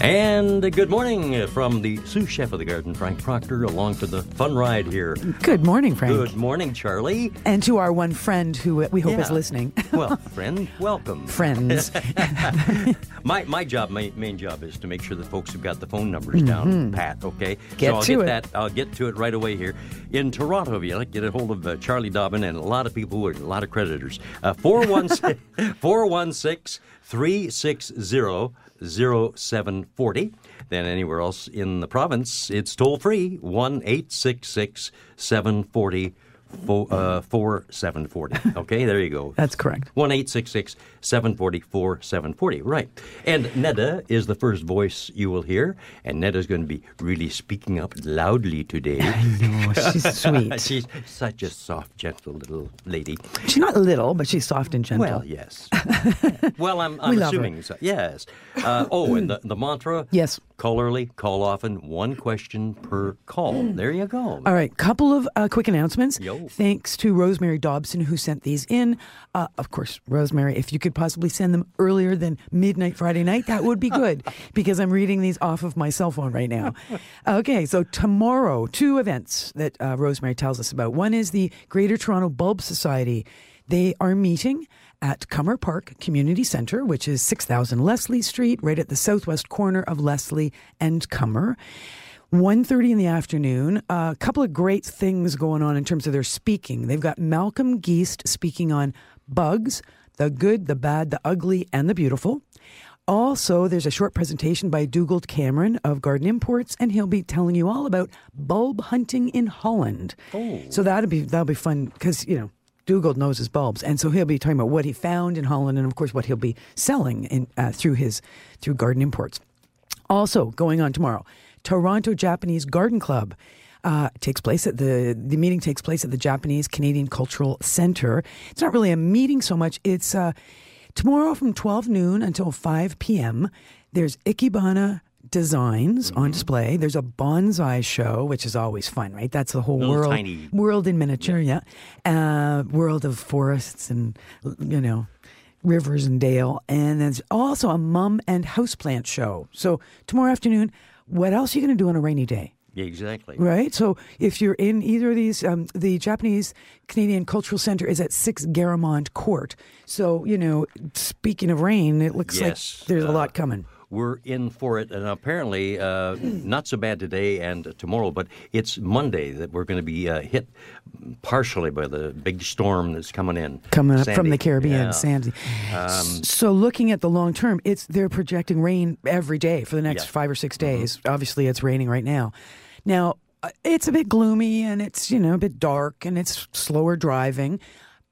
And good morning from the sous chef of the garden, Frank Proctor, along for the fun ride here. Good morning, Frank. Good morning, Charlie. And to our one friend who we hope is listening. Well, friend, welcome. Friends. My my job, my main job, is to make sure that folks have got the phone numbers down, Pat. Okay, Mm-hmm. Get so I'll to get it. that. I'll get to it right away here in Toronto. If you like, get a hold of uh, Charlie Dobbin and a lot of people who are a lot of creditors. Uh, 416 416 360 0740. Then anywhere else in the province, it's toll free 1 866 740 uh, 4740. Okay, there you go. That's correct. 1 744 740. Right. And Neda is the first voice you will hear. And Neda's going to be really speaking up loudly today. No, she's sweet. She's such a soft, gentle little lady. She's not little, but she's soft and gentle. Well, yes. well, I'm, I'm We assuming so. Yes. Uh, oh, and the, the mantra? Yes. Call early, call often, one question per call. There you go. All right, couple of uh, quick announcements. Yo. Thanks to Rosemary Dobson who sent these in. Uh, of course, Rosemary, if you could possibly send them earlier than midnight Friday night, that would be good because I'm reading these off of my cell phone right now. Okay, so tomorrow, two events that uh, Rosemary tells us about. One is the Greater Toronto Bulb Society. They are meeting at Cummer Park Community Centre, which is 6000 Leslie Street, right at the southwest corner of Leslie and Cummer. 1.30 in the afternoon a couple of great things going on in terms of their speaking they've got malcolm geist speaking on bugs the good the bad the ugly and the beautiful also there's a short presentation by Dougald Cameron of Garden Imports and he'll be telling you all about bulb hunting in Holland. Oh. So that'll be that'll be fun because you know Dougald knows his bulbs, and so he'll be talking about what he found in Holland, and of course what he'll be selling in, uh, through his through Garden Imports. Also going on tomorrow, Toronto Japanese Garden Club. Uh, takes place at the the meeting takes place at the Japanese Canadian Cultural Center. It's not really a meeting so much. It's uh, tomorrow from twelve noon until five p.m. There's Ikebana designs on display. There's a bonsai show, which is always fun, right? That's the whole Little world tiny- world in miniature, yeah. Uh, world of forests and you know rivers and dale, and there's also a mum and houseplant show. So tomorrow afternoon, what else are you going to do on a rainy day? Exactly. Right. So if you're in either of these, um, the Japanese Canadian Cultural Center is at Six Garamond Court. So you know, speaking of rain, it looks Yes, like there's a uh, lot coming. We're in for it, and apparently uh, not so bad today and tomorrow, but it's Monday that we're going to be uh, hit partially by the big storm that's coming in. coming up from the Caribbean, Yeah. Sandy. Um, so looking at the long term, it's they're projecting rain every day for the next Yeah. Mm-hmm. five or 6 days. Obviously, it's raining right now. Now uh, it's a bit gloomy and it's you know a bit dark and it's slower driving,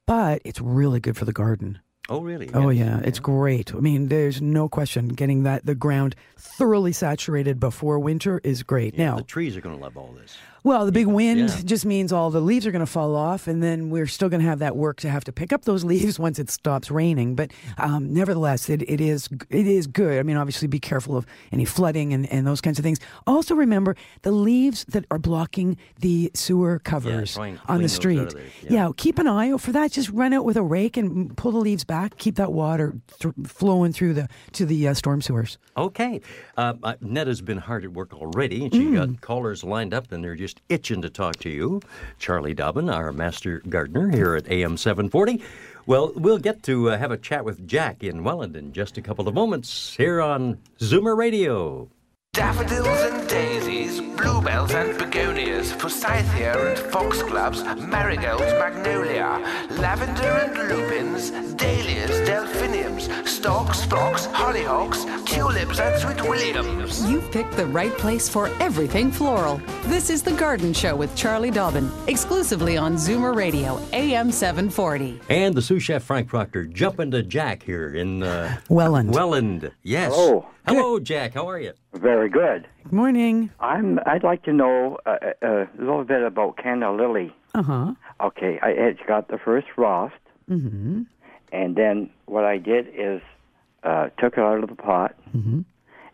but it's really good for the garden. Oh, really? Oh Yes. yeah, it's great. I mean, there's no question getting that the ground thoroughly saturated before winter is great. now, The trees are going to love all this. Well, the big wind Yeah. just means all the leaves are going to fall off, and then we're still going to have that work to have to pick up those leaves once it stops raining. But um, nevertheless, it, it is it is good. I mean, obviously, be careful of any flooding and, and those kinds of things. Also, remember the leaves that are blocking the sewer covers and on the street. there, yeah. yeah, keep an eye out for that. Just run out with a rake and pull the leaves back. Keep that water th- flowing through the to the uh, storm sewers. Okay. Uh, uh, Netta's been hard at work already, and she Mm. got callers lined up, and they're just itching to talk to you. Charlie Dobbin, our master gardener here at AM 740. Well, we'll get to uh, have a chat with Jack in Welland in just a couple of moments here on Zoomer Radio. Daffodils and daisies, bluebells and begonias, forsythia and foxgloves, marigolds, magnolia, lavender and lupins, dahlias delphiniums, stocks, phlox, hollyhocks, tulips, and sweet williams. You've picked the right place for everything floral. This is The Garden Show with Charlie Dobbin, exclusively on Zoomer Radio, AM 740. And the sous chef Frank Proctor jumping to Jack here in uh, Welland. Welland. Yes. Hello. Hello, Jack. How are you? Very good. Good morning. I'm. I'd like to know uh, uh, a little bit about Canna Lily. Uh huh. Okay, I it's got the first frost, mm-hmm. and then what I did is uh, took it out of the pot mm-hmm.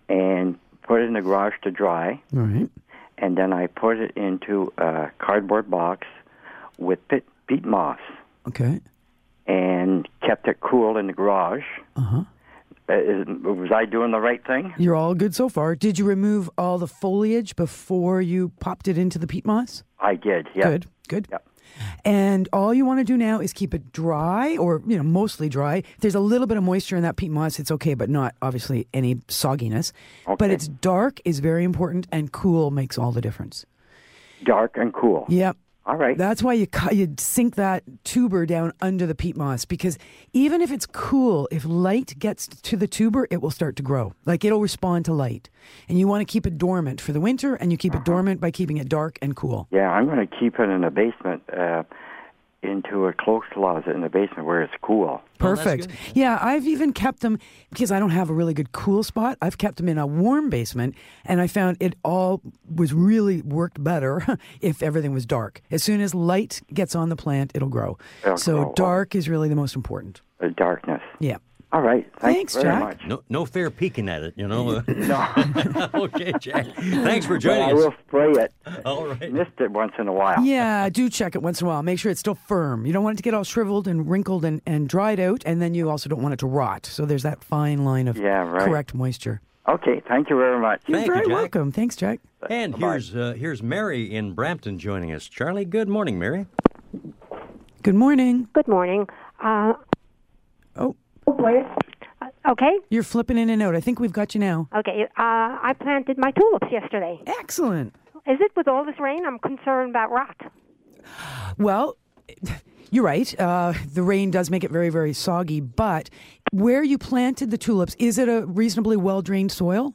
and put it in the garage to dry, All right. and then I put it into a cardboard box with pit, peat moss Okay. and kept it cool in the garage. Uh-huh. Uh, Uh, is, was I doing the right thing? You're all good so far. Did you remove all the foliage before you popped it into the peat moss? I did. Yeah. Good. Good. Yep. And all you want to do now is keep it dry or, you know, mostly dry. If there's a little bit of moisture in that peat moss, it's okay, but not obviously any sogginess. Okay. But it's dark is very important and cool makes all the difference. Dark and cool. Yep. All right. That's why you you sink that tuber down under the peat moss because even if it's cool, if light gets to the tuber, it will start to grow. Like it'll respond to light, and you want to keep it dormant for the winter, and you keep it dormant by keeping it dark and cool. Yeah, I'm going to keep it in the basement, uh, into a clothes closet in the basement where it's cool. Oh, Perfect. good. yeah, I've even kept them because I don't have a really good cool spot. I've kept them in a warm basement, and I found it all was really worked better if everything was dark. As soon as light gets on the plant, it'll grow. It'll so grow. dark is really the most important. The darkness. Yeah. All right. Thanks, Thanks, very Jack. much. No, no fair peeking at it, you know. No, okay, Jack. Thanks for but joining I us. will spray it. All right. Missed it once in a while. Yeah, do check it once in a while. Make sure it's still firm. You don't want it to get all shriveled and wrinkled and, and dried out, and then you also don't want it to rot. So there's that fine line of Yeah, right. correct moisture. Okay. Thank you very much. You're you, very Jack. welcome. Thanks, Jack. And Bye-bye. here's uh, here's Mary in Brampton joining us. Charlie, good morning, Mary. Good morning. Good morning. Uh, Oh, uh, okay, you're flipping in and out. I think we've got you now. okay. Uh, I planted my tulips yesterday. Excellent. Is it with all this rain? I'm concerned about rot. Well, you're right. Uh, the rain does make it very, very soggy, but where you planted the tulips, is it a reasonably well drained soil?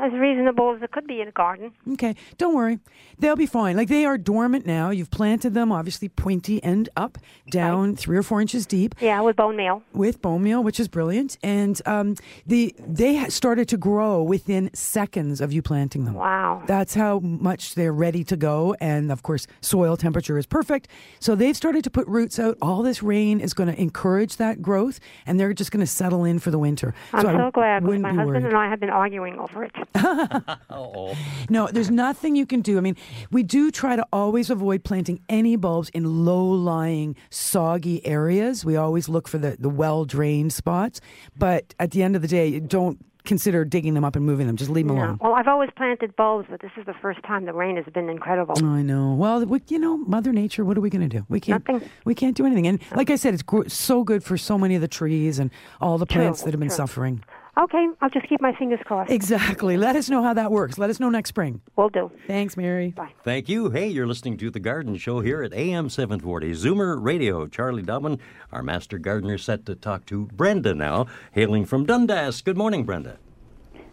As reasonable as it could be in a garden. Okay, don't worry. They'll be fine. Like they are dormant now. You've planted them, obviously pointy end up, down three or four inches deep. Yeah, with bone meal. with bone meal, which is brilliant, and um, the they started to grow within seconds of you planting them. Wow. That's how much they're ready to go, and of course, soil temperature is perfect. So they've started to put roots out. All this rain is going to encourage that growth, and they're just going to settle in for the winter. I'm I so glad my husband worried. and I have been arguing over it. Oh, No, there's nothing you can do. I mean, we do try to always avoid planting any bulbs in low lying, soggy areas. We always look for the, the well drained spots. But at the end of the day, don't consider digging them up and moving them. Just leave them Yeah. alone. Well, I've always planted bulbs, but this is the first time the rain has been incredible. I know. Well, we, you know, Mother Nature. What are we going to do? We can't. Nothing. We can't do anything. And like I said, it's gr- so good for so many of the trees and all the True, plants that have been true. suffering. Okay, I'll just keep my fingers crossed. Exactly. Let us know how that works. Let us know next spring. Will do. Thanks, Mary. Bye. thank you. Hey, you're listening to The Garden Show here at AM 740 Zoomer Radio. Charlie Dobbin, our master gardener, set to talk to Brenda now, hailing from Dundas. Good morning, Brenda.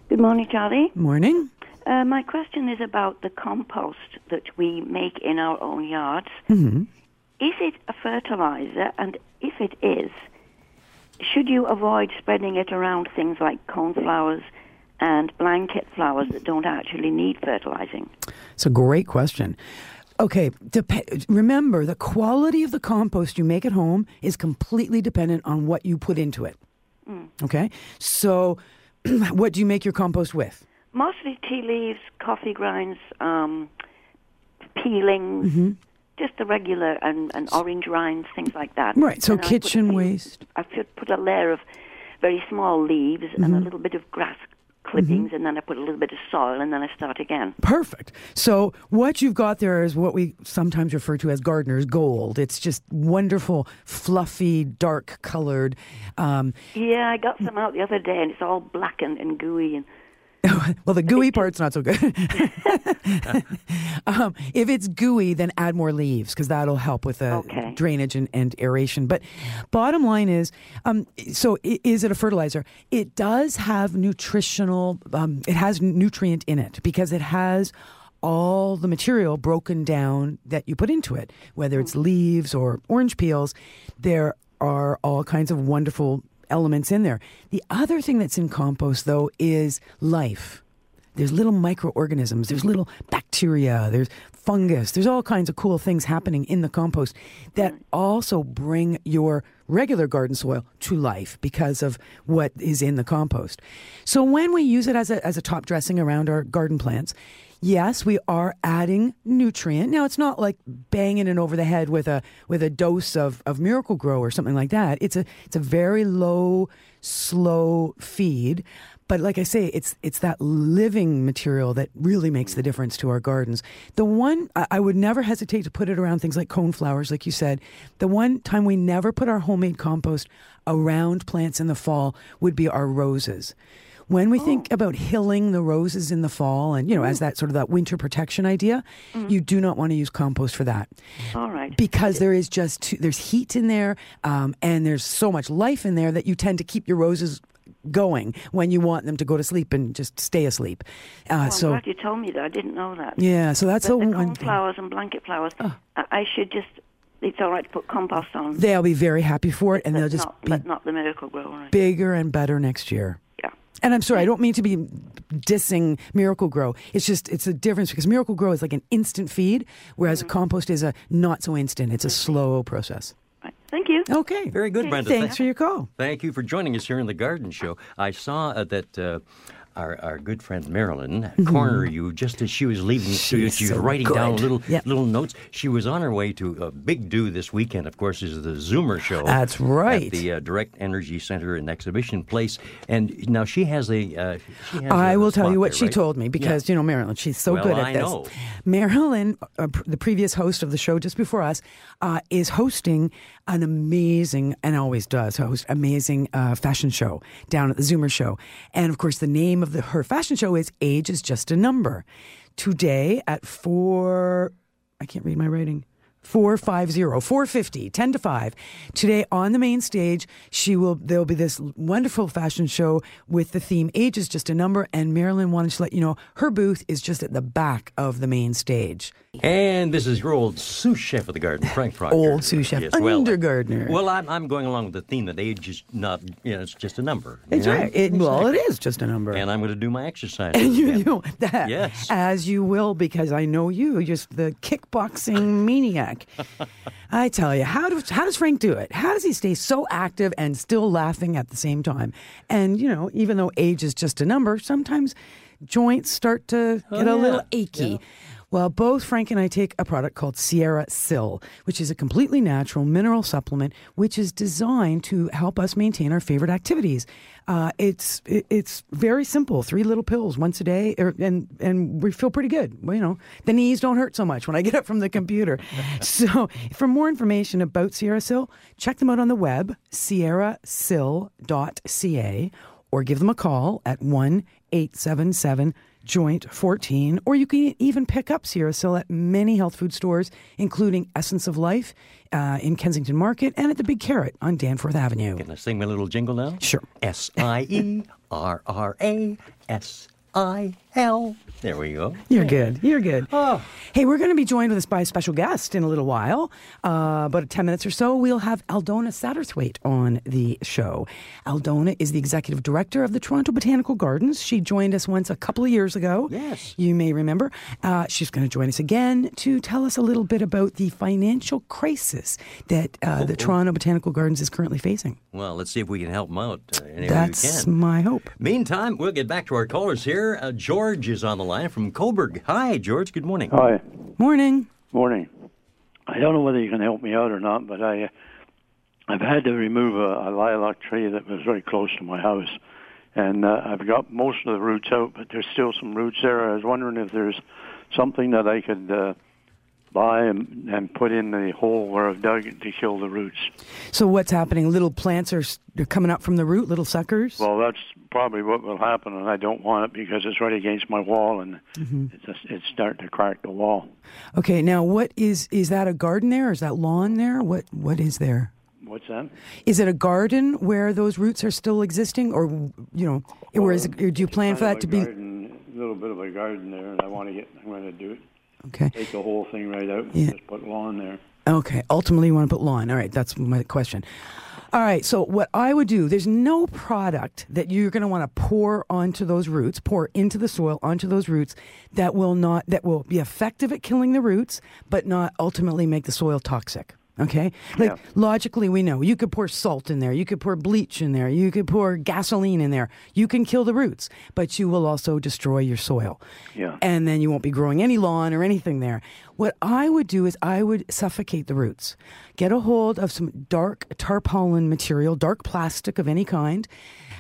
Good morning, Charlie. Morning. Uh, my question is about the compost that we make in our own yards. Is it a fertilizer? And if it is, should you avoid spreading it around things like cornflowers and blanket flowers that don't actually need fertilizing? It's a great question. Okay, dep- remember the quality of the compost you make at home is completely dependent on what you put into it. Okay, so what do you make your compost with? Mostly tea leaves, coffee grinds, um, peelings, Mm-hmm. Just the regular and, and orange rinds, things like that. Right, so And I put kitchen few- waste. I put put a layer of very small leaves and Mm-hmm. a little bit of grass clippings, and then I put a little bit of soil, and then I start again. Perfect. So what you've got there is what we sometimes refer to as gardener's gold. It's just wonderful, fluffy, dark colored. Um, Yeah, I got some out the other day, and it's all black and, and gooey. And well, the gooey part's not so good. um, if it's gooey, then add more leaves because that'll help with the Okay. drainage and, and aeration. But bottom line is, um, so is it a fertilizer? It does have nutritional. Um, it has nutrient in it because it has all the material broken down that you put into it, whether it's leaves or orange peels. There are all kinds of wonderful elements in there. The other thing that's in compost, though, is life. There's little microorganisms, there's little bacteria, there's fungus, there's all kinds of cool things happening in the compost that also bring your regular garden soil to life because of what is in the compost. So when we use it as a, as a top dressing around our garden plants, yes, we are adding nutrient. Now it's not like banging it over the head with a with a dose of, of Miracle-Gro or something like that. It's a it's a very low, slow feed. But like I say, it's it's that living material that really makes the difference to our gardens. The one I would never hesitate to put it around things like cone flowers, like you said. The one time we never put our homemade compost around plants in the fall would be our roses. When we think about hilling the roses in the fall, and you know, as that sort of that winter protection idea, you do not want to use compost for that All right. because there is just too, there's heat in there, um, and there's so much life in there that you tend to keep your roses going when you want them to go to sleep and just stay asleep. Uh, Oh, I'm so glad you told me that. I didn't know that. yeah, so that's But the one. cornflowers and blanket flowers, I, I should just. It's all right to put compost on. They'll be very happy for it, and but they'll just not, be but not the Miracle-Gro. Right? bigger and better next year. Yeah. And I'm sorry, I don't mean to be dissing Miracle-Gro. It's just it's a difference because Miracle-Gro is like an instant feed, whereas Mm-hmm. compost is a not so instant. It's a slow process. Thank you. Okay, Very good, Brenda. Thanks for your call. Thank you for joining us here in the Garden Show. I saw uh, that uh, our, our good friend Marilyn cornered you just as she was leaving the studio. She was so writing down little Yeah. little notes. She was on her way to a big do this weekend. Of course, is the Zoomer show. That's right. At the uh, Direct Energy Center and Exhibition Place. And now she has a. Uh, she has I a will tell you what there, she right? told me because you know Marilyn, she's so Well, good at I this. know. Marilyn, uh, pr- the previous host of the show just before us, uh, is hosting an amazing and always does host amazing uh, fashion show down at the Zoomer show, and of course the name of the her fashion show is Age is Just a Number. Today at four, I can't read my writing. 450 450 10 to 5 today on the main stage she will there'll be this wonderful fashion show with the theme age is just a number and marilyn wanted to let you know her booth is just at the back of the main stage And this is your old sous chef of the garden, Frank Proctor. Old sous chef, well, undergardener. Uh, well, I'm, I'm going along with the theme that age is not, you know, it's just a number. it's know? right it, well it is just a number And I'm going to do my exercise. and you know that Yes. as you will because I know you, just the kickboxing maniac. I tell you, how does how does Frank do it? How does he stay so active and still laughing at the same time? And you know, even though age is just a number, sometimes joints start to oh, get a Oh, yeah. little achy. Well, both Frank and I take a product called SierraSil, which is a completely natural mineral supplement, which is designed to help us maintain our favorite activities. Uh, it's it, it's very simple: three little pills once a day, er, and and we feel pretty good. Well, you know, the knees don't hurt so much when I get up from the computer. so, for more information about SierraSil, check them out on the web, sierrasil.ca, or give them a call at one eight seven seven joint 14 or you can even pick up sierra sil at many health food stores including essence of life uh, in kensington market and at the big carrot on danforth avenue Can I sing my little jingle now? Sure. S I E R R A S I L. There we go. You're good. You're good. Hey, we're going to be joined with us by a special guest in a little while. Uh, about 10 minutes or so, we'll have Aldona Satterthwaite on the show. Aldona is the executive director of the Toronto Botanical Gardens. She joined us once a couple of years ago. Yes. You may remember. Uh, she's going to join us again to tell us a little bit about the financial crisis that uh, the Toronto Botanical Gardens is currently facing. Well, let's see if we can help them out. Uh, any way we That's can. my hope. Meantime, we'll get back to our callers here. Uh, George is on the line from Cobourg. Hi, George. Good morning. Hi, Morning. morning. I don't know whether you can help me out or not, but I, uh, I've had to remove a, a lilac tree that was very close to my house, and uh, I've got most of the roots out, but there's still some roots there. I was wondering if there's something that I could uh, by and, and put in the hole where I've dug it to kill the roots. So what's happening? Little plants are coming up from the root, little suckers. Well, that's probably what will happen, and I don't want it because it's right against my wall, and Mm-hmm. it's just, it's starting to crack the wall. Okay, now what is is that a garden there? Is that lawn there? What what is there? What's that? Is it a garden where those roots are still existing, or you know, or, is it, or do you plan for that to be? garden, a little bit of a garden there, and I want to get. I'm going to do it. Okay. Take the whole thing right out and Yeah. just put lawn there. Okay. Ultimately, you want to put lawn. All right. That's my question. All right. So, what I would do, there's no product that you're going to want to pour onto those roots, pour into the soil onto those roots that will not, that will be effective at killing the roots, but not ultimately make the soil toxic. Okay. Like Yeah. logically, we know you could pour salt in there, you could pour bleach in there, you could pour gasoline in there. You can kill the roots, but you will also destroy your soil. Yeah. And then you won't be growing any lawn or anything there. What I would do is I would suffocate the roots. Get a hold of some dark tarpaulin material, dark plastic of any kind.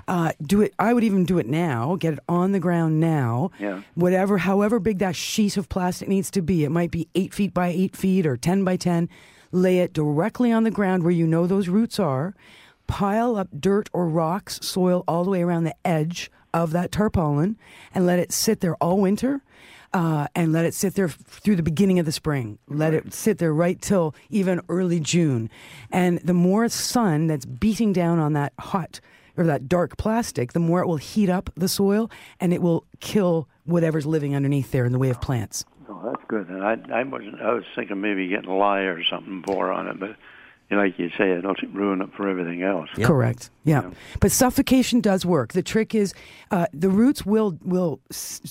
Uh, do it. I would even do it now. Get it on the ground now. Yeah. Whatever, however big that sheet of plastic needs to be. It might be eight feet by eight feet or ten by ten. Lay it directly on the ground where you know those roots are. Pile up dirt or rocks, soil all the way around the edge of that tarpaulin, and let it sit there all winter. Uh, and let it sit there f- through the beginning of the spring. Let it sit there right till even early June. And the more sun that's beating down on that hot or that dark plastic, the more it will heat up the soil and it will kill whatever's living underneath there in the way of plants. Good. And I, I wasn't. I was thinking maybe getting a lye or something more on it, but like you say, it'll ruin it for everything else. Yep. Correct. Yeah. Yeah. but suffocation does work. The trick is uh, the roots will will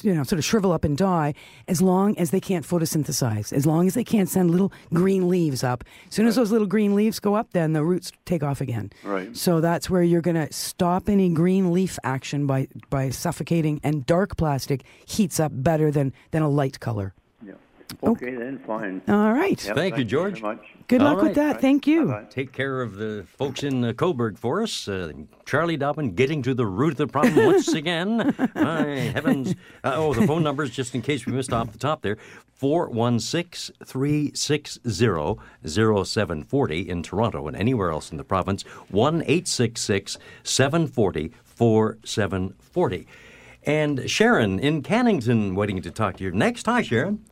you know sort of shrivel up and die as long as they can't photosynthesize. As long as they can't send little green leaves up. As soon as those little green leaves go up, then the roots take off again. Right. So that's where you're going to stop any green leaf action by by suffocating. And dark plastic heats up better than than a light color. Yeah. Okay, then fine. All right. Yep, Thank you, George. very much. Good All luck with right. that. Thank you. Bye-bye. Take care of the folks in uh, Cobourg for us. Uh, Charlie Dobbin getting to the root of the problem once again. My heavens. Uh, oh, the phone numbers, just in case we missed off the top there 416 360 0740 in Toronto and anywhere else in the province. 1 866 740 4740. And Sharon in Cannington waiting to talk to you next. Hi, Sharon.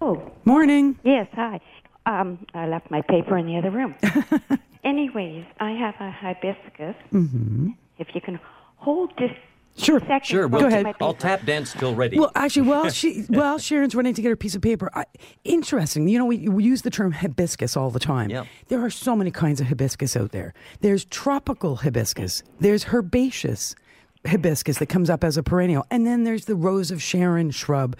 Oh, Morning. yes, hi. Um, I left my paper in the other room. Anyways, I have a hibiscus. Mm-hmm. If you can hold just Sure. seconds. Sure, we'll Go ahead. I'll tap dance till ready. Well, actually, while she while Sharon's running to get her piece of paper, I, interesting. You know, we, we use the term hibiscus all the time. Yeah. There are so many kinds of hibiscus out there. There's tropical hibiscus. There's herbaceous hibiscus that comes up as a perennial, and then there's the rose of Sharon shrub.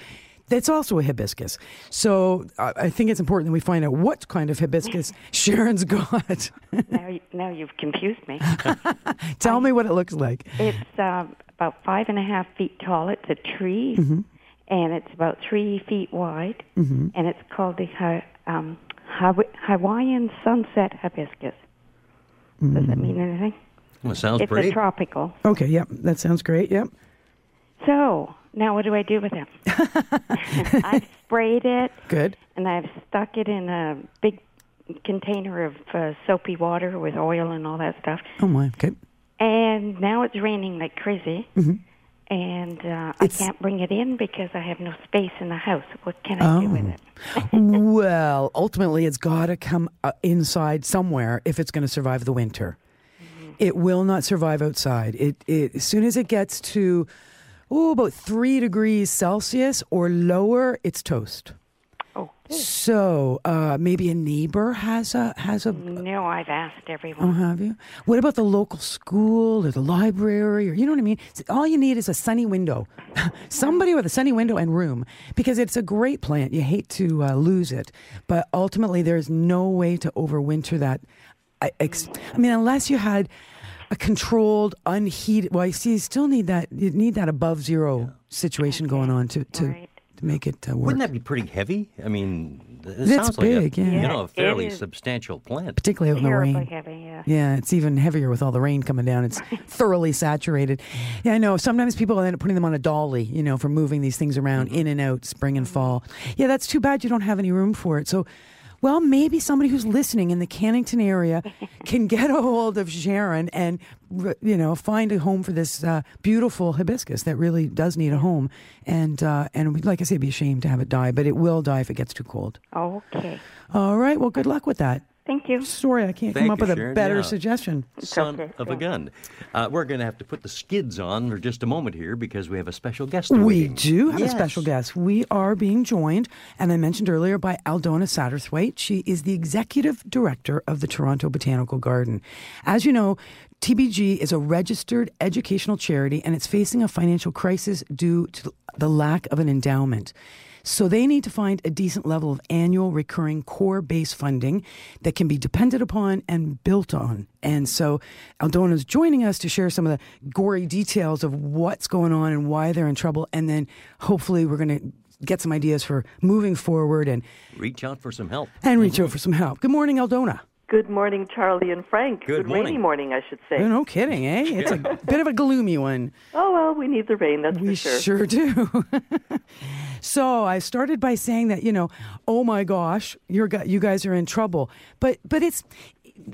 That's also a hibiscus. So uh, I think it's important that we find out what kind of hibiscus Sharon's got. Now, you- now you've confused me. Tell me what it looks like. it's um, about five and a half feet tall. It's a tree, Mm-hmm. and it's about three feet wide, and it's called the um, Hawaiian sunset hibiscus. Does that mean anything? Well, sounds it's pretty. a tropical. Okay, yep, that sounds great. Yep. So now what do I do with it? I've sprayed it. Good. and I've stuck it in a big container of uh, soapy water with oil and all that stuff. Oh my. Okay. And now it's raining like crazy. And uh, I Mm-hmm. It's- can't bring it in because I have no space in the house. What can I do with Oh. it? well, ultimately, it's got to come uh, inside somewhere if it's going to survive the winter. It will not survive outside. It, it as soon as it gets to oh about three degrees Celsius or lower, it's toast. Oh, good. So uh, maybe a neighbor has a has a. No, I've asked everyone. Oh, have you? What about the local school or the library or you know what I mean? All you need is a sunny window, somebody with a sunny window and room because it's a great plant. You hate to uh, lose it, but ultimately there's no way to overwinter that. I, ex- I mean, unless you had a controlled, unheated. Well, you see, you still need that. You need that above zero situation going on to to Right. to make it uh, work. Wouldn't that be pretty heavy? I mean, it It's sounds like a, yeah. you know, a fairly substantial plant. particularly out in the rain. heavy, yeah. Yeah, it's even heavier with all the rain coming down. It's thoroughly saturated. Yeah, I know. Sometimes people end up putting them on a dolly, you know, for moving these things around in and out, spring and fall. Yeah, that's too bad you don't have any room for it. So, well, maybe somebody who's listening in the Cannington area can get a hold of Sharon and, you know, find a home for this uh, beautiful hibiscus that really does need a home. And, uh, and we'd, like I say, it'd be ashamed to have it die, but it will die if it gets too cold. Okay. All right. Well, good luck with that. Thank you. Sorry, I can't Thank come up you, with a better Yeah. suggestion. Son okay. of a gun. Uh, we're going to have to put the skids on for just a moment here because we have a special guest. We waiting. do have Yes. a special guest. We are being joined, and I mentioned earlier, by Aldona Satterthwaite. She is the executive director of the Toronto Botanical Garden. As you know, TBG is a registered educational charity, and it's facing a financial crisis due to the lack of an endowment. So they need to find a decent level of annual recurring core base funding that can be depended upon and built on. And so Aldona is joining us to share some of the gory details of what's going on and why they're in trouble. And then hopefully we're going to get some ideas for moving forward and, Reach out for some help. and reach out for some help. Good morning, Aldona. Good morning, Charlie and Frank. Good rainy morning. morning, I should say. No kidding, eh? It's a bit of a gloomy one. Oh well, we need the rain. That's We for sure. sure do. so I started by saying that you know, oh my gosh, you're you guys are in trouble. But but it's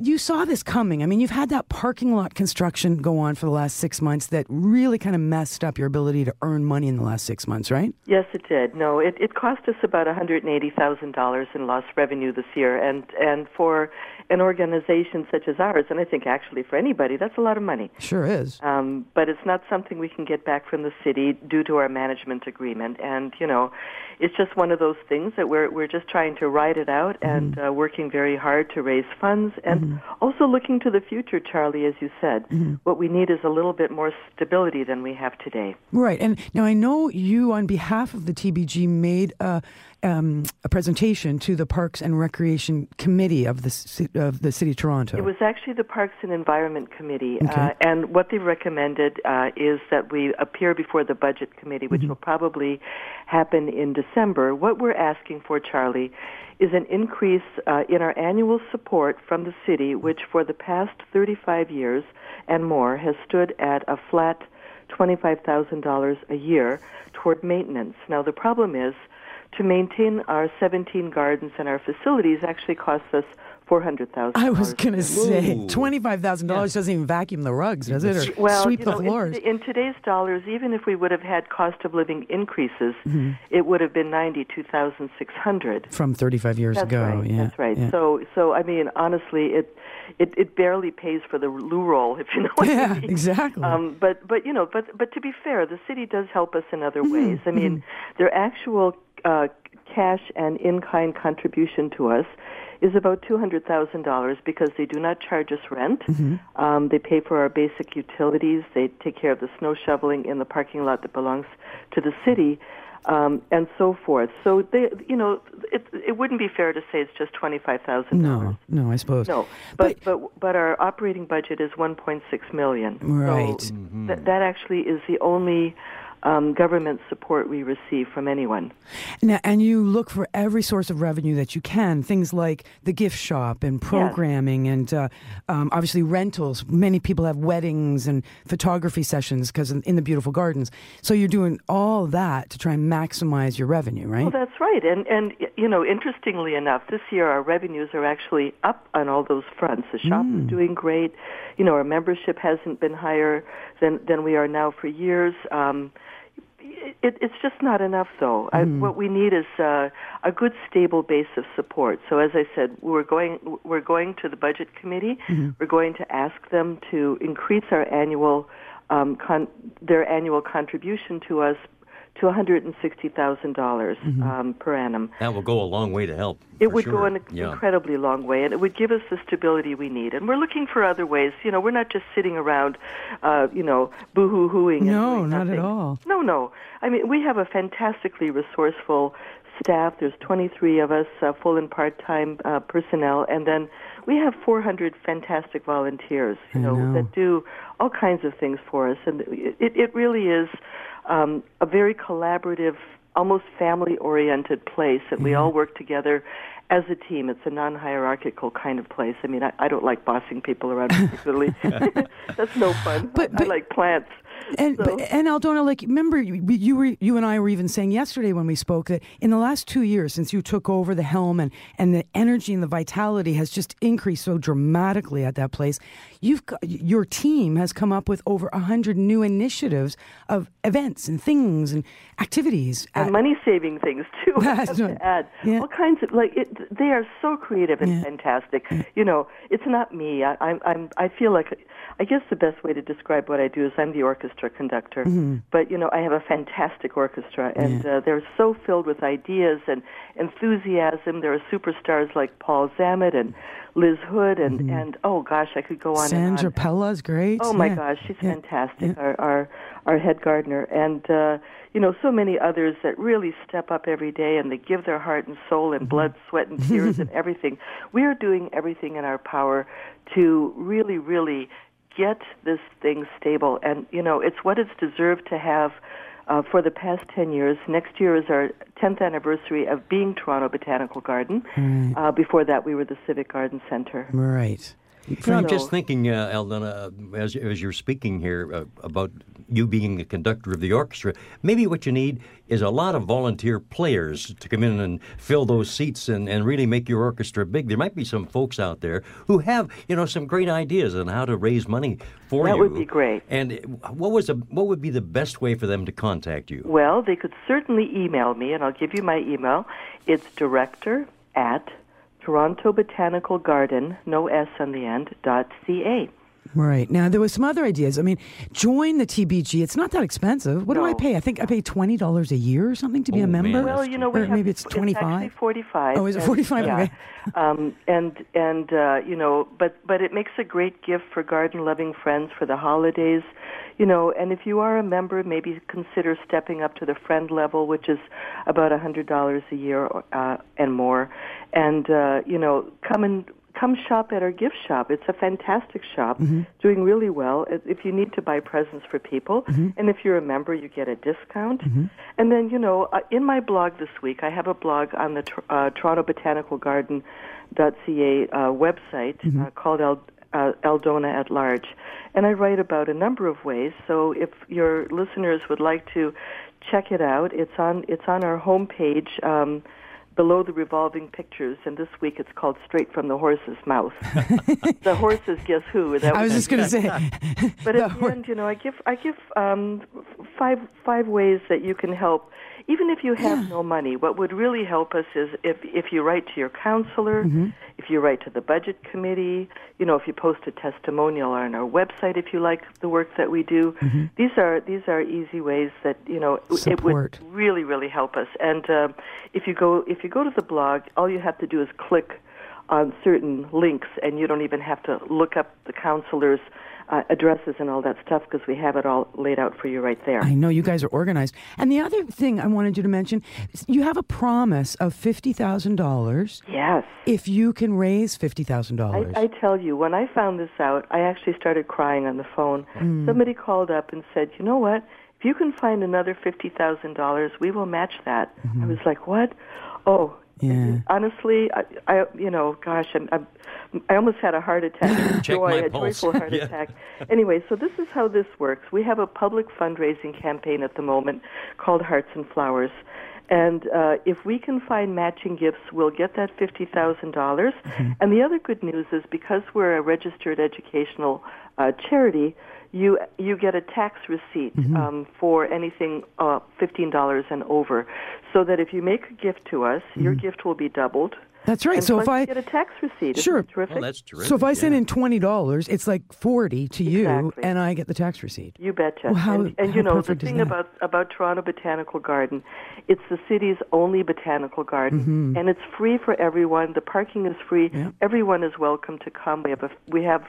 you saw this coming. I mean, you've had that parking lot construction go on for the last six months that really kind of messed up your ability to earn money in the last six months, right? Yes, it did. No, it, it cost us about one hundred and eighty thousand dollars in lost revenue this year, and and for an organization such as ours, and I think actually for anybody, that's a lot of money. Sure is. Um, but it's not something we can get back from the city due to our management agreement. And you know, it's just one of those things that we're we're just trying to ride it out and uh, working very hard to raise funds and also looking to the future. Charlie, as you said, what we need is a little bit more stability than we have today. Right. And now I know you, on behalf of the TBG, made a, um, a presentation to the Parks and Recreation Committee of the of the City of Toronto. It was actually the Parks and Environment Committee, uh, and what they recommended uh, is that we appear before the Budget Committee, which will probably happen in December. What we're asking for, Charlie, is an increase uh, in our annual support from the city, which for the past 35 years and more has stood at a flat $25,000 a year toward maintenance. Now, the problem is to maintain our 17 gardens and our facilities actually costs us $400,000. I was going to say Whoa. twenty-five thousand dollars doesn't even vacuum the rugs, does it? Or well, sweep you the know, in- floors? In, today's dollars, even if we would have had cost of living increases, Mm-hmm. it would have been ninety-two thousand six hundred. From thirty-five years That's ago. right. Yeah, That's right. yeah. So, so I mean, honestly, it, it it barely pays for the loo roll, if you know what Yeah, I mean. exactly. Um, but but you know, but but to be fair, the city does help us in other Mm-hmm, ways. I mean, their actual uh, cash and in-kind contribution to us is about two hundred thousand dollars because they do not charge us rent. Mm-hmm. Um, they pay for our basic utilities. They take care of the snow shoveling in the parking lot that belongs to the city. Um, and so forth. So they, you know, it, it wouldn't be fair to say it's just twenty five thousand no, no, I suppose. No, but, but but our operating budget is 1.6 million. Right. So th- that actually is the only um, government support we receive from anyone. Now, and you look for every source of revenue that you can, things like the gift shop and programming and uh, um, obviously rentals. Many people have weddings and photography sessions because in, in the beautiful gardens. So you're doing all that to try and maximize your revenue, right? Well, that's right. And and you know, interestingly enough, this year our revenues are actually up on all those fronts. The shop is doing great. You know, our membership hasn't been higher than than we are now for years. Um, it, it's just not enough, though. I, what we need is uh, a good, stable base of support. So, as I said, we're going we're going to the budget committee. We're going to ask them to increase our annual um, con- their annual contribution to us to one hundred and sixty thousand dollars um, per annum. That will go a long way to help. It would sure. go an Yeah. incredibly long way, and it would give us the stability we need. And we're looking for other ways. You know, we're not just sitting around, uh, you know, boo-hoo-hooing. No, doing not at all. No, no. I mean, we have a fantastically resourceful staff. There's 23 of us, uh, full and part-time uh, personnel, and then we have 400 fantastic volunteers. You I know. that do all kinds of things for us, and it, it really is um, a very collaborative almost family-oriented place, and we all work together as a team. It's a non-hierarchical kind of place. I mean, I, I don't like bossing people around particularly. That's no fun. But- I like plants. And So- but, and Aldona, like remember you, you were you and I were even saying yesterday when we spoke that in the last two years since you took over the helm and and the energy and the vitality has just increased so dramatically at that place. You've got, your team has come up with over a hundred new initiatives of events and things and activities. and at- money saving things too. I have to add Yeah. all kinds of like it, they are so creative and Yeah. fantastic. You know, it's not me. I, I'm I'm I feel like I guess the best way to describe what I do is I'm the orchestra conductor. Mm-hmm. But you know, I have a fantastic orchestra, and uh, they're so filled with ideas and enthusiasm. There are superstars like Paul Zammit and Liz Hood, and and oh gosh, I could go on and Sandra on. Pella's great. Oh my Yeah. gosh, she's Yeah. fantastic. Our, our our head gardener, and uh, you know, so many others that really step up every day and they give their heart and soul Mm-hmm. and blood, sweat, and tears and everything. We are doing everything in our power to really, really get this thing stable. And you know, it's what it's deserved to have. Uh, for the past 10 years. Next year is our 10th anniversary of being Toronto Botanical Garden. Uh, before that, we were the Civic Garden Center. Right. You know, I'm just thinking, uh, uh, as, as you're speaking here uh, about you being the conductor of the orchestra, maybe what you need is a lot of volunteer players to come in and fill those seats and, and really make your orchestra big. There might be some folks out there who have, you know, some great ideas on how to raise money for That you. That would be great. And what was a, what would be the best way for them to contact you? Well, they could certainly email me, and I'll give you my email. It's director at Toronto Botanical Garden, no S on the end, dot ca. Right. Now, there was some other ideas. I mean, join the TBG. It's not that expensive. What do I pay? I think I pay $20 a year or something to be Oh, a member. that's Well, you know, we have, maybe it's 25. actually forty-five. Oh, is it and- 45? Yeah. Okay. Um, and and uh, you know, but but it makes a great gift for garden-loving friends for the holidays. You know, and if you are a member, maybe consider stepping up to the friend level, which is about a hundred dollars a year uh, and more. And uh, you know, come and come shop at our gift shop. It's a fantastic shop, doing really well. If- you need to buy presents for people, and if you're a member, you get a discount. And then, you know, uh, in my blog this week, I have a blog on the uh, Toronto Botanical Garden.ca uh, website uh, called uh, Aldona at Large, and I write about a number of ways. So if your listeners would like to check it out, it's on it's on our homepage. Um, below the revolving pictures, and this week it's called "Straight from the Horse's Mouth." the horses, guess who? That I was just going to say. But at the end, you know, I give I give um, five five ways that you can help. Even if you have no money, what would really help us is if if you write to your counselor, Mm-hmm. if you write to the budget committee, you know, if you post a testimonial on our website if you like the work that we do. These are these are easy ways that you know it would really really help us. And uh, if you go if you go to the blog, all you have to do is click on certain links, and you don't even have to look up the counselors' uh, addresses and all that stuff because we have it all laid out for you right there. I know you guys are organized. And the other thing I wanted you to mention, you have a promise of $50,000 Yes. if you can raise $50,000. I, I tell you, when I found this out, I actually started crying on the phone. Mm. Somebody called up and said, "You know what? If you can find another fifty thousand dollars, we will match that." I was like, "What? Oh." Mm-hmm. Yeah. Honestly, I, I, you know, gosh, I'm, I'm, I almost had a heart attack. Joy, my a pulse. joyful heart Yeah. attack. Anyway, so this is how this works. We have a public fundraising campaign at the moment called Hearts and Flowers. And uh, if we can find matching gifts, we'll get that fifty dollars. And the other good news is because we're a registered educational uh, charity, you you get a tax receipt um, for anything uh, fifteen dollars and over, so that if you make a gift to us, your gift will be doubled. That's right. And So if I get a tax receipt, Isn't Sure. that terrific? Well, that's terrific. so if I send in twenty dollars, it's like forty to you, Exactly. and I get the tax receipt. You betcha. Well, how- and and how you know the thing about about Toronto Botanical Garden, it's the city's only botanical garden, Mm-hmm. and it's free for everyone. The parking is free. Everyone is welcome to come. We have a we have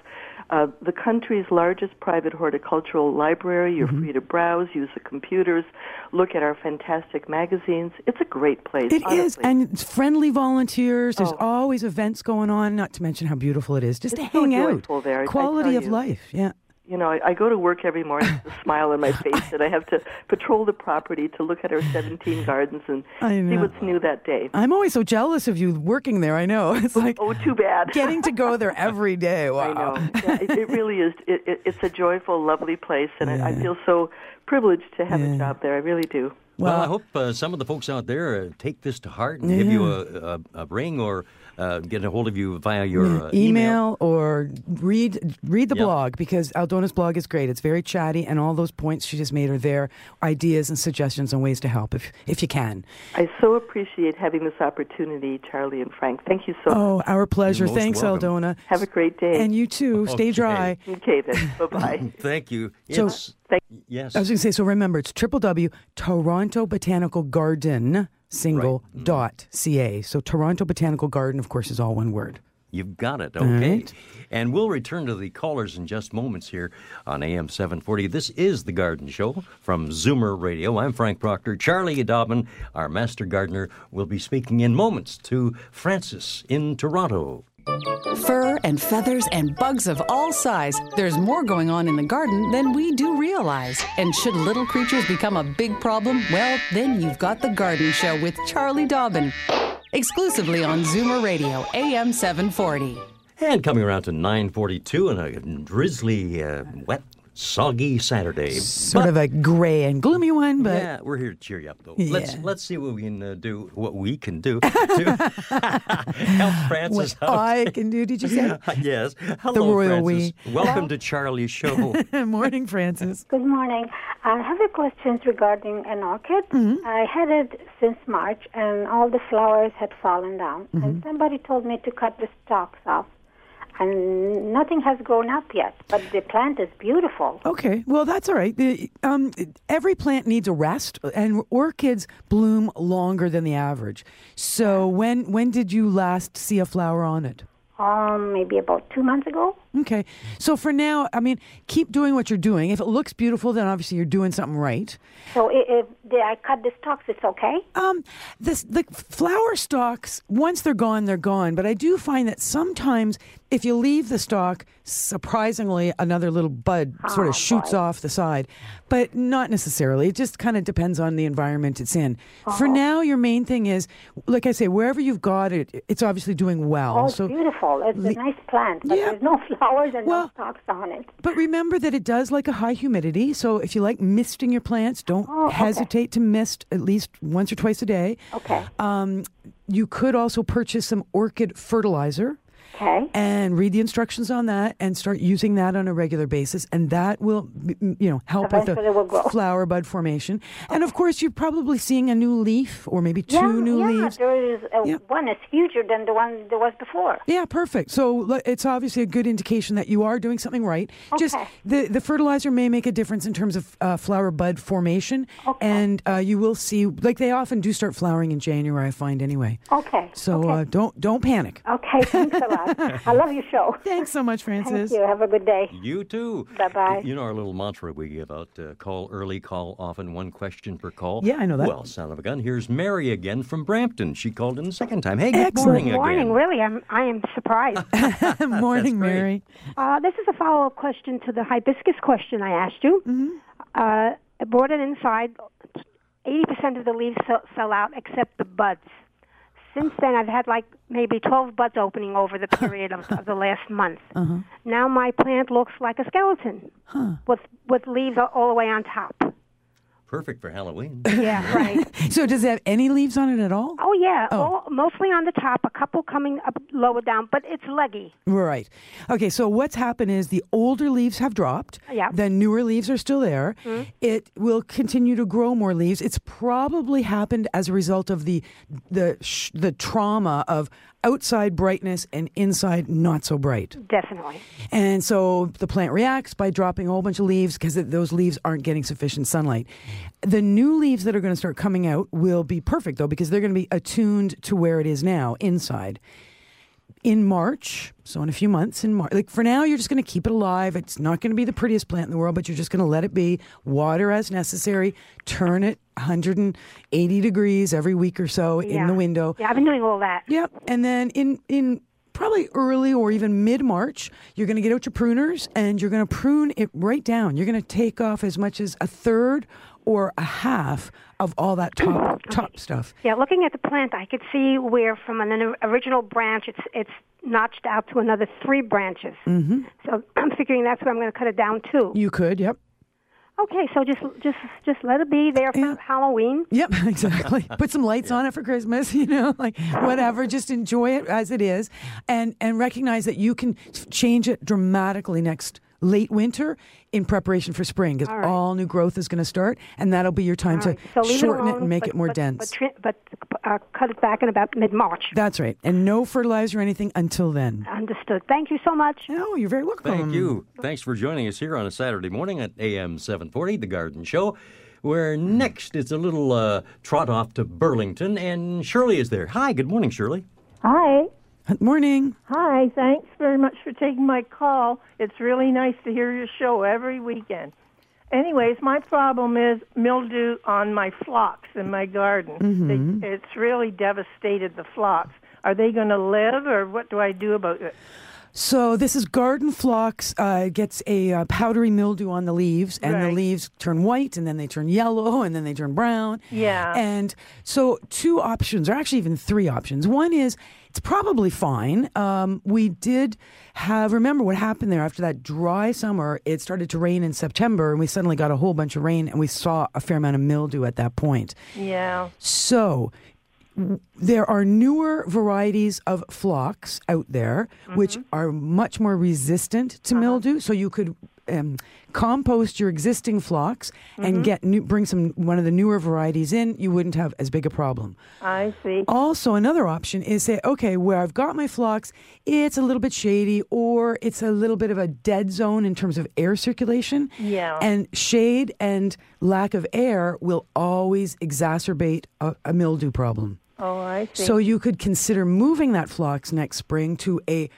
uh, the country's largest private horticultural library. You're Mm-hmm. free to browse, use the computers, look at our fantastic magazines. It's a great place. It is, honestly. and it's friendly volunteers. There's Oh. always events going on. Not to mention how beautiful it is, just It's to so hang out. joyful there, Quality of you. life. Yeah. You know, I, I go to work every morning with a smile on my face, and I have to patrol the property to look at our 17 gardens and see what's new that day. I'm always so jealous of you working there. I know. It's like Oh, too bad. getting to go there every day. Wow. I know. Yeah, it, it really is. It, it, it's a joyful, lovely place, and I, I feel so privileged to have a job there. I really do. Well, I hope uh, some of the folks out there uh, take this to heart and give you a, a, a ring or uh, get a hold of you via your uh, email, or read read the Yep. blog because Aldona's blog is great. It's very chatty, and all those points she just made are there, ideas and suggestions and ways to help if if you can. I so appreciate having this opportunity, Charlie and Frank. Thank you so much. Oh, our pleasure. most Thanks, welcome. Aldona. Have a great day. And you too. Stay dry. Okay, then. Bye bye. Thank you. So- Thank yes. I was going to say, so remember, it's triple W Toronto Botanical Garden single Mm. dot ca. So Toronto Botanical Garden, of course, is all one word. You've got it. Okay. right. And we'll return to the callers in just moments here on AM 740. This is The Garden Show from Zoomer Radio. I'm Frank Proctor. Charlie Dobbin, our master gardener, will be speaking in moments to Francis in Toronto. Fur and feathers and bugs of all size. There's more going on in the garden than we do realize. And should little creatures become a big problem, well, then you've got The Garden Show with Charlie Dobbin. Exclusively on Zoomer Radio, AM 740. And coming around to 942 and a drizzly, uh, wet, soggy Saturday. Sort of a gray and gloomy one, but yeah, we're here to cheer you up, though. Let's let's see what we can uh, do. What we can do to help Francis what out. I can do, did you say? yes. Hello, royal Francis. Welcome to Charlie's show. Morning, Francis. Good morning. I have a question regarding an orchid. Mm-hmm. I had it since March, and all the flowers had fallen down. Mm-hmm. And somebody told me to cut the stalks off, and nothing has grown up yet. But the plant is beautiful. Okay, well that's all right. The, um, every plant needs a rest, and orchids bloom longer than the average. So when when did you last see a flower on it? Um, maybe about two months ago. Okay, so for now, I mean, keep doing what you're doing. If it looks beautiful, then obviously you're doing something right. So if, did I cut the stalks, it's okay. Um, this the flower stalks once they're gone, they're gone. But I do find that sometimes if you leave the stalk, surprisingly, another little bud sort Oh, of shoots boy. off the side. But not necessarily. It just kind of depends on the environment it's in. For now, your main thing is, like I say, wherever you've got it, it's obviously doing well. Oh, it's so. beautiful. It's a nice plant, but Yeah. there's no flowers and Well- no on it. But remember that it does like a high humidity. So if you like misting your plants, don't Oh, okay. hesitate to mist at least once or twice a day. Okay. Um, you could also purchase some orchid fertilizer. Okay. And read the instructions on that, and start using that on a regular basis, and that will, you know, help with Eventually the flower bud formation. And of course, you're probably seeing a new leaf, or maybe two yeah, new yeah, leaves. there is a, Yeah. one is huger than the one there was before. Yeah, perfect. So it's obviously a good indication that you are doing something right. Just the the fertilizer may make a difference in terms of uh, flower bud formation, Okay. and uh, you will see like they often do start flowering in January. I find anyway. Okay. So okay. uh, don't don't panic. Okay, thanks a lot. I love your show. Thanks so much, Francis. Thank you. Have a good day. You too. Bye-bye. You know our little mantra we give out: uh, call early, call often, one question per call. Yeah, I know that. Well, son of a gun. Here's Mary again from Brampton. She called in the second time. Hey, good Excellent. morning Good morning. again. Really, I'm I am surprised. Morning. Mary. uh, this is a follow up question to the hibiscus question I asked you. Mm-hmm. Uh, I brought it inside. Eighty percent of the leaves fell, fell out except the buds. Since then, I've had like maybe twelve buds opening over the period of, of the last month. Uh-huh. Now my plant looks like a skeleton with with leaves all the way on top. Perfect for Halloween. Yeah, right. So does it have any leaves on it at all? Oh yeah, Oh. All, mostly on the top, a couple coming up lower down, but it's leggy. Right. Okay, so what's happened is the older leaves have dropped. Yeah. The newer leaves are still there. Mm-hmm. It will continue to grow more leaves. It's probably happened as a result of the the sh- the trauma of outside brightness and inside not so bright. Definitely. And so the plant reacts by dropping a whole bunch of leaves because those leaves aren't getting sufficient sunlight. The new leaves that are going to start coming out will be perfect though because they're going to be attuned to where it is now inside. In March, so in a few months, in March, like for now, you're just going to keep it alive. It's not going to be the prettiest plant in the world, but you're just going to let it be. Water as necessary. Turn it 180 degrees every week or so in the window. Yeah, I've been doing all that. Yep. And then in in probably early or even mid March, you're going to get out your pruners and you're going to prune it right down. You're going to take off as much as a third or a half of all that top top stuff. Yeah, looking at the plant, I could see where from an original branch, it's it's notched out to another three branches. Mm-hmm. So I'm figuring that's where I'm going to cut it down to. You could, yep. Okay, so just just just let it be there for Halloween. Yep, exactly. Put some lights on it for Christmas, you know, like whatever. Just enjoy it as it is, and and recognize that you can change it dramatically next late winter in preparation for spring because all, right. new growth is going to start, and that'll be your time All right, to so shorten it, it, and make but, it more but, dense. But, but uh, cut it back in about mid March. That's right, and no fertilizer or anything until then. Understood. Thank you so much. Oh, you're very welcome. Thank you. Thanks for joining us here on a Saturday morning at AM 740, The Garden Show. Where next it's a little uh, trot off to Burlington, and Shirley is there. Hi, good morning, Shirley. Hi. Good morning. Hi, thanks very much for taking my call. It's really nice to hear your show every weekend. Anyways, my problem is mildew on my phlox in my garden. Mhm. They, it's really devastated the phlox. Are they going to live, or what do I do about it? So this is garden phlox. Uh, gets a uh, powdery mildew on the leaves, and the leaves turn white, and then they turn yellow, and then they turn brown. Yeah. And so two options, or actually even three options. One is it's probably fine. Um, we did have remember what happened there after that dry summer. It started to rain in September, and we suddenly got a whole bunch of rain, and we saw a fair amount of mildew at that point. Yeah. So there are newer varieties of phlox out there which are much more resistant to mildew. So you could um, compost your existing phlox and Mhm. get new, bring some one of the newer varieties in. You wouldn't have as big a problem. I see. Also, another option is say, okay, where I've got my phlox, it's a little bit shady or it's a little bit of a dead zone in terms of air circulation. Yeah. And shade and lack of air will always exacerbate a, a mildew problem. Oh, I see. So you could consider moving that phlox next spring to a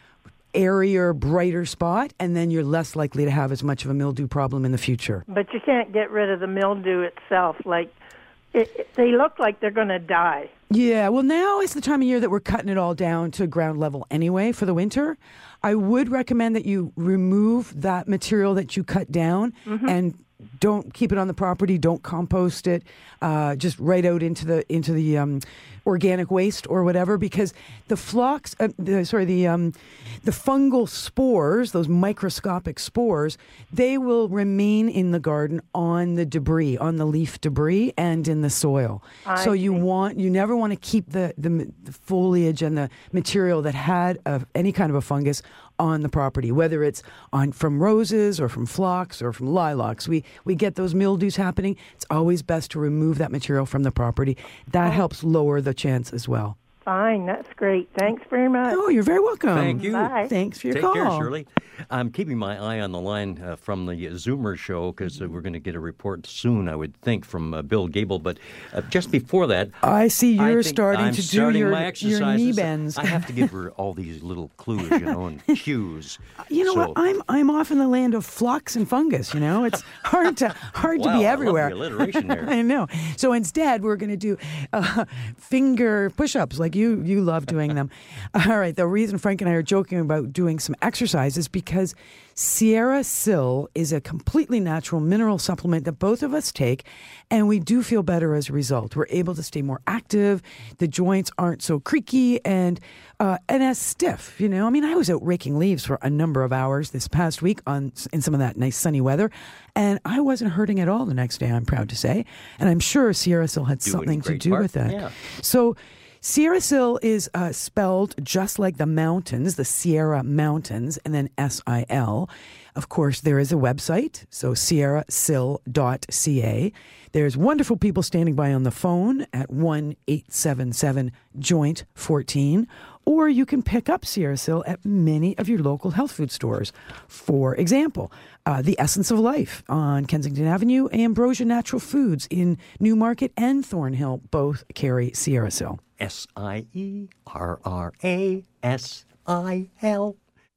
airier, brighter spot, and then you're less likely to have as much of a mildew problem in the future. But you can't get rid of the mildew itself. Like, it, it, they look like they're going to die. Yeah, well, now is the time of year that we're cutting it all down to ground level anyway for the winter. I would recommend that you remove that material that you cut down Mhm. and don't keep it on the property. Don't compost it. Uh, just right out into the into the um, organic waste or whatever, because the phlox, uh, the, sorry, the um, the fungal spores, those microscopic spores, they will remain in the garden on the debris, on the leaf debris, and in the soil. I so you want you never want to keep the, the the foliage and the material that had a, any kind of a fungus on the property, whether it's on from roses or from phlox or from lilacs. We we get those mildews happening. It's always best to remove that material from the property. That helps lower the chance as well. Fine, that's great. Thanks very much. Oh, you're very welcome. Thank you. Bye. Thanks for your Take call. care, Shirley. I'm keeping my eye on the line uh, from the Zoomer show because uh, we're going to get a report soon, I would think, from uh, Bill Gable. But uh, just before that, I see you're think starting I'm to do your- my your knee bends. I have to give her all these little clues, you know, and cues. You know So- what? I'm I'm off in the land of flux and fungus. You know, it's hard to hard Wow, to be everywhere. the alliteration there. I know. So instead, we're going to do uh, finger push-ups, like you you love doing them. All right. The reason Frank and I are joking about doing some exercises is because SierraSil is a completely natural mineral supplement that both of us take, and we do feel better as a result. We're able to stay more active. The joints aren't so creaky and uh, and as stiff. You know, I mean, I was out raking leaves for a number of hours this past week on in some of that nice sunny weather, and I wasn't hurting at all the next day. I'm proud to say, and I'm sure SierraSil had Doing something to do part, with that. yeah. So. SierraSil is uh, spelled just like the mountains, the Sierra Mountains, and then S I L. Of course, there is a website, so sierrasil.ca. There's wonderful people standing by on the phone at 1 877 Joint 14, or you can pick up SierraSil at many of your local health food stores. For example, uh, The Essence of Life on Kensington Avenue, Ambrosia Natural Foods in Newmarket and Thornhill both carry SierraSil. S I E R R A S I L.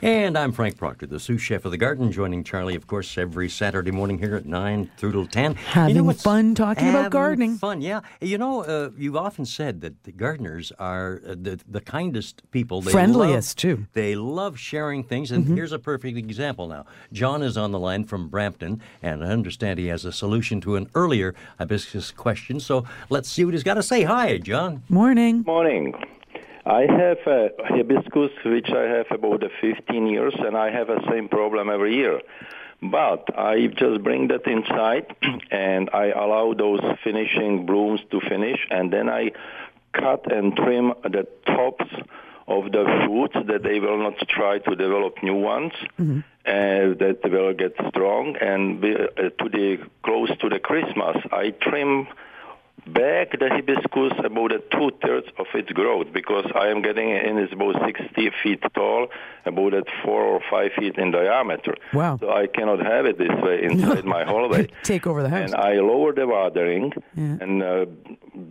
And I'm Frank Proctor, the sous chef of the garden, joining Charlie, of course, every Saturday morning here at 9 through till 10. Having you know what's- fun talking about gardening. Fun, yeah. You know, uh, you've often said that the gardeners are uh, the, the kindest people. They Friendliest, love- too. They love sharing things. And Mhm. here's a perfect example now. John is on the line from Brampton, and I understand he has a solution to an earlier hibiscus question. So let's see what he's got to say. Hi, John. Morning. Morning. I have a hibiscus which I have about uh, 15 years, and I have the same problem every year. But I just bring that inside, and I allow those finishing blooms to finish, and then I cut and trim the tops of the shoots that they will not try to develop new ones, Mm-hmm. and that they will get strong. And be, uh, to the close to the Christmas, I trim back the hibiscus about two thirds of its growth because I am getting it in it's about 60 feet tall, about at four or five feet in diameter. Wow. So I cannot have it this way inside my hallway. Take over the house. And I lower the watering, Yeah. and uh,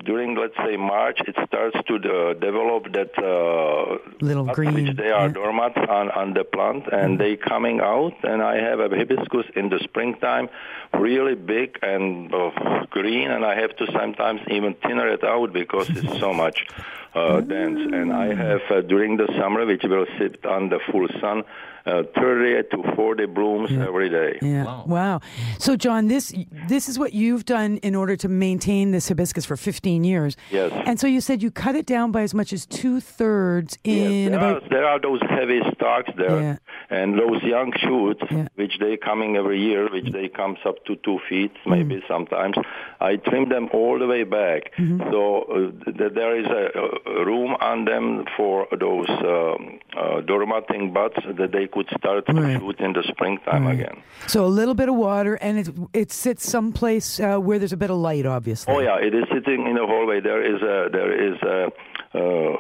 during let's say March, it starts to uh, develop that uh, Little green, which they are yeah. dormant on, on the plant, and they coming out. And I have a hibiscus in the springtime, really big and uh, green, and I have to sometimes even thinner it out because it's so much uh, dense. And I have uh, during the summer, which will sit under full sun, uh, 30 to 40 blooms every day. Yeah. Wow. So, John, this this is what you've done in order to maintain this hibiscus for 15 years. Yes. And so you said you cut it down by as much as two thirds in there, about. are, there are those heavy stalks there, Yeah. and those young shoots, which they coming every year, which they comes up to two feet, maybe Mm-hmm. sometimes. I trim them all the way back, so uh, th- there is a, a room on them for those um, uh, dormanting buds that they could start to Right. shoot in the springtime Right. again. So a little bit of water, and it it sits someplace uh, where there's a bit of light, obviously. Oh yeah, it is sitting in the hallway. There is a there is a uh,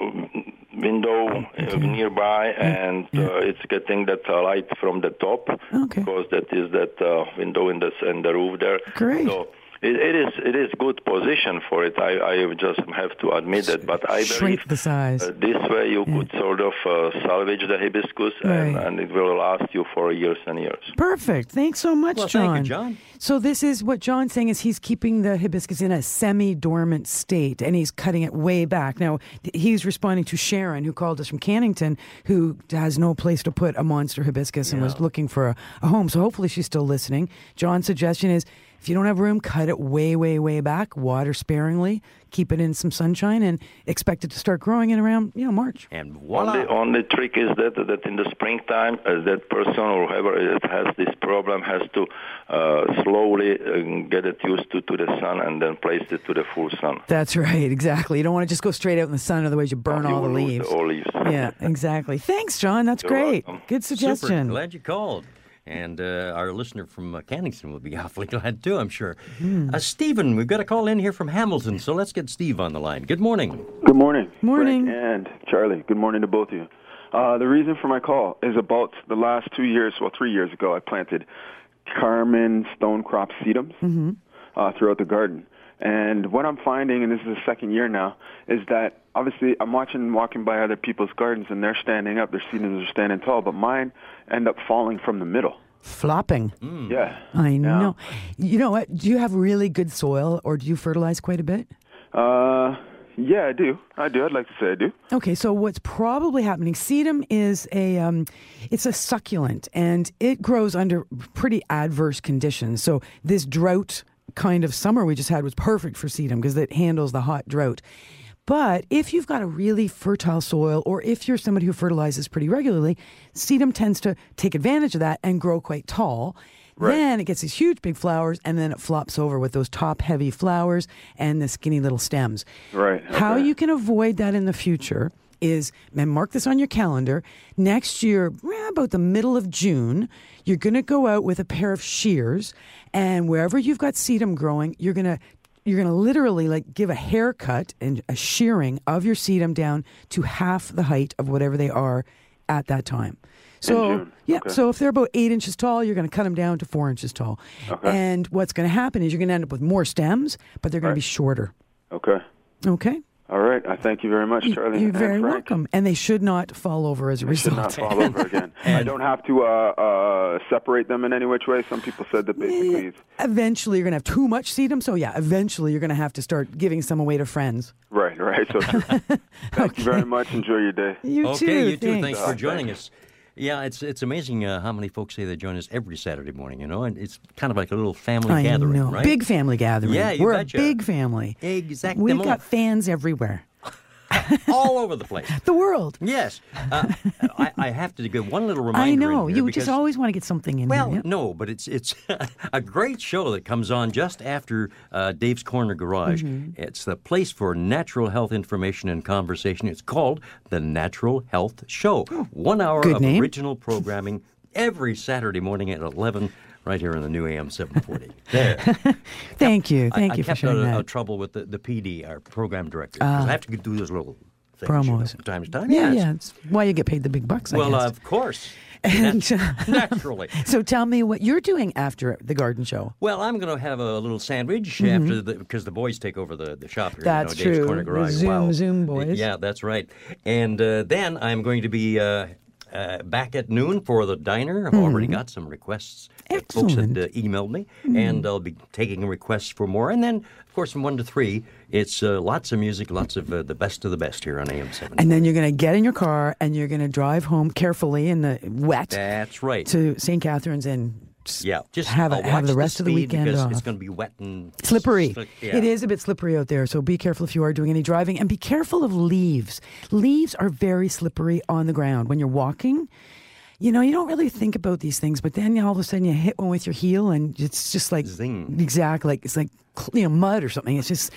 window uh, nearby, and uh, it's getting that uh, light from the top because that is that uh, window in the in the roof there. Great. So it, it is it is good position for it. I, I just have to admit it, but I believe Shrink the size. uh, this way you could sort of uh, salvage the hibiscus, and, Right. and it will last you for years and years. Perfect. Thanks so much, Well, John. thank you, John. So this is what John's saying is he's keeping the hibiscus in a semi-dormant state, and he's cutting it way back. Now he's responding to Sharon, who called us from Cannington, who has no place to put a monster hibiscus and was looking for a, a home. So hopefully she's still listening. John's suggestion is. If you don't have room, cut it way, way, way back, water sparingly, keep it in some sunshine, and expect it to start growing in around, you know, March. And Only, only trick is that that in the springtime, uh, that person or whoever it has this problem has to uh, slowly uh, get it used to, to the sun and then place it to the full sun. That's right, exactly. You don't want to just go straight out in the sun, otherwise you burn You all the leaves. all leaves. Yeah, exactly. Thanks, John. That's You're great. welcome. Good suggestion. Super. Glad you called. And uh, our listener from uh, Cannington will be awfully glad too, I'm sure. Hmm. Uh, Stephen, we've got a call in here from Hamilton, so let's get Steve on the line. Good morning. Good morning. Morning. Frank and Charlie. Good morning to both of you. Uh, the reason for my call is about the last two years, well, three years ago, I planted Carmen stone crop sedums Mm-hmm. uh, throughout the garden. And what I'm finding, and this is the second year now, is that obviously I'm watching, walking by other people's gardens, and they're standing up, their sedums are standing tall, but mine end up falling from the middle. Flopping. Yeah. I know. You know what? Do you have really good soil, or do you fertilize quite a bit? Uh, yeah, I do. I do. I'd like to say I do. Okay, so what's probably happening? Sedum is a um, it's a succulent, and it grows under pretty adverse conditions. So this drought kind of summer we just had was perfect for sedum because it handles the hot drought. But if you've got a really fertile soil, or if you're somebody who fertilizes pretty regularly, sedum tends to take advantage of that and grow quite tall. Then it gets these huge big flowers, and then it flops over with those top heavy flowers and the skinny little stems. Right. How you can avoid that in the future is, and mark this on your calendar, next year, about the middle of June, you're going to go out with a pair of shears, and wherever you've got sedum growing, you're going to you're going to literally like give a haircut and a shearing of your sedum down to half the height of whatever they are at that time. So yeah, Okay. so if they're about eight inches tall, you're going to cut them down to four inches tall. Okay. And what's going to happen is you're going to end up with more stems, but they're going to be shorter. Okay. Okay. All right. I thank you very much, Charlie. You're and very Frank. welcome. And they should not fall over as a They should not fall over again. I don't have to uh, uh, separate them in any which way. Some people said that basically. Eventually, you're going to have too much sedum. So yeah, eventually you're going to have to start giving some away to friends. Right, right. So true. Thank you very much. Enjoy your day. You okay, too. you too. Thanks, for Uh, joining us. Yeah, it's it's amazing uh, how many folks say they join us every Saturday morning. You know, and it's kind of like a little family I gathering, know. right? Big family gathering. Yeah, We're betcha. a big family. Exactly. We've got fans everywhere. all over the place. The world. Yes, uh, I, I have to give one little reminder. I know. You because- just always want to get something in Well, there. yeah. no, but it's it's a great show that comes on just after uh, Dave's Corner Garage. Mm-hmm. It's the place for natural health information and conversation. It's called the Natural Health Show. One hour Oh, of name. original programming every Saturday morning at eleven. Right here in the new AM 740. There. Thank you. Thank I, you I for kept sharing out of, that. of trouble with the, the PD, our program director, because Ah. I have to do those little things, you know, Promos. from time to time. Yeah, Yes. yeah. It's why you get paid the big bucks. I Well, guess. of course. And, Naturally. so tell me what you're doing after the garden show. Well, I'm going to have a little sandwich Mhm. after the because the boys take over the, the shop here. That's you know, Dave's true. Corner The Garage. Zoom, wow. Zoom boys. Yeah, that's right. And uh, then I'm going to be uh, uh, back at noon for the diner. I've already Mhm. got some requests. that Folks had uh, emailed me, Mhm. and I'll be taking requests for more. And then, of course, from one to three, it's uh, lots of music, lots of uh, the best of the best here on AM seven. And then you're going to get in your car and you're going to drive home carefully in the wet That's right. to St. Catharines and yeah, just have, I'll a, have the rest of the weekend off. It's going to be wet and Slippery. yeah. It is a bit slippery out there, so be careful if you are doing any driving and be careful of leaves. Leaves are very slippery on the ground when you're walking. You know, you don't really think about these things, but then all of a sudden you hit one with your heel and it's just like Zing. exactly like it's like you know mud or something. It's just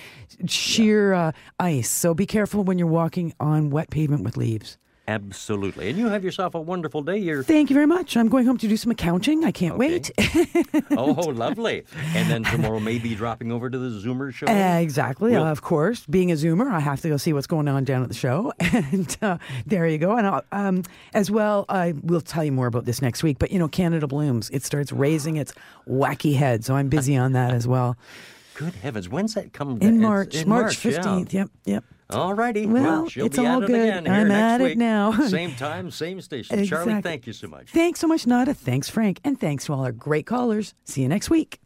sheer uh, ice. So be careful when you're walking on wet pavement with leaves. Absolutely. And you have yourself a wonderful day. You're Thank you very much. I'm going home to do some accounting. I can't wait. oh, lovely. And then tomorrow maybe dropping over to the Zoomer show. Uh, exactly. We'll- Uh, of course, being a Zoomer, I have to go see what's going on down at the show. And uh, there you go. And I'll, um, as well, I will tell you more about this next week. But, you know, Canada Blooms, it starts raising its wacky head. So I'm busy on that as well. Good heavens, when's that coming? In It's March, in March yeah. 15th. Yep, yep. All righty. Well, she'll it's be all at good. it again here I'm next at it now. same time, same station. Charlie, Exactly. thank you so much. Thanks so much, Aldona. Thanks, Frank. And thanks to all our great callers. See you next week.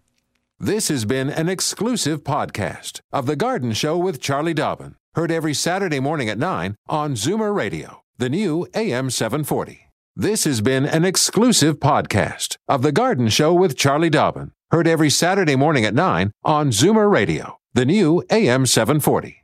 This has been an exclusive podcast of The Garden Show with Charlie Dobbin. Heard every Saturday morning at 9 on Zoomer Radio, the new AM 740. This has been an exclusive podcast of The Garden Show with Charlie Dobbin. Heard every Saturday morning at 9 on Zoomer Radio, the new AM 740.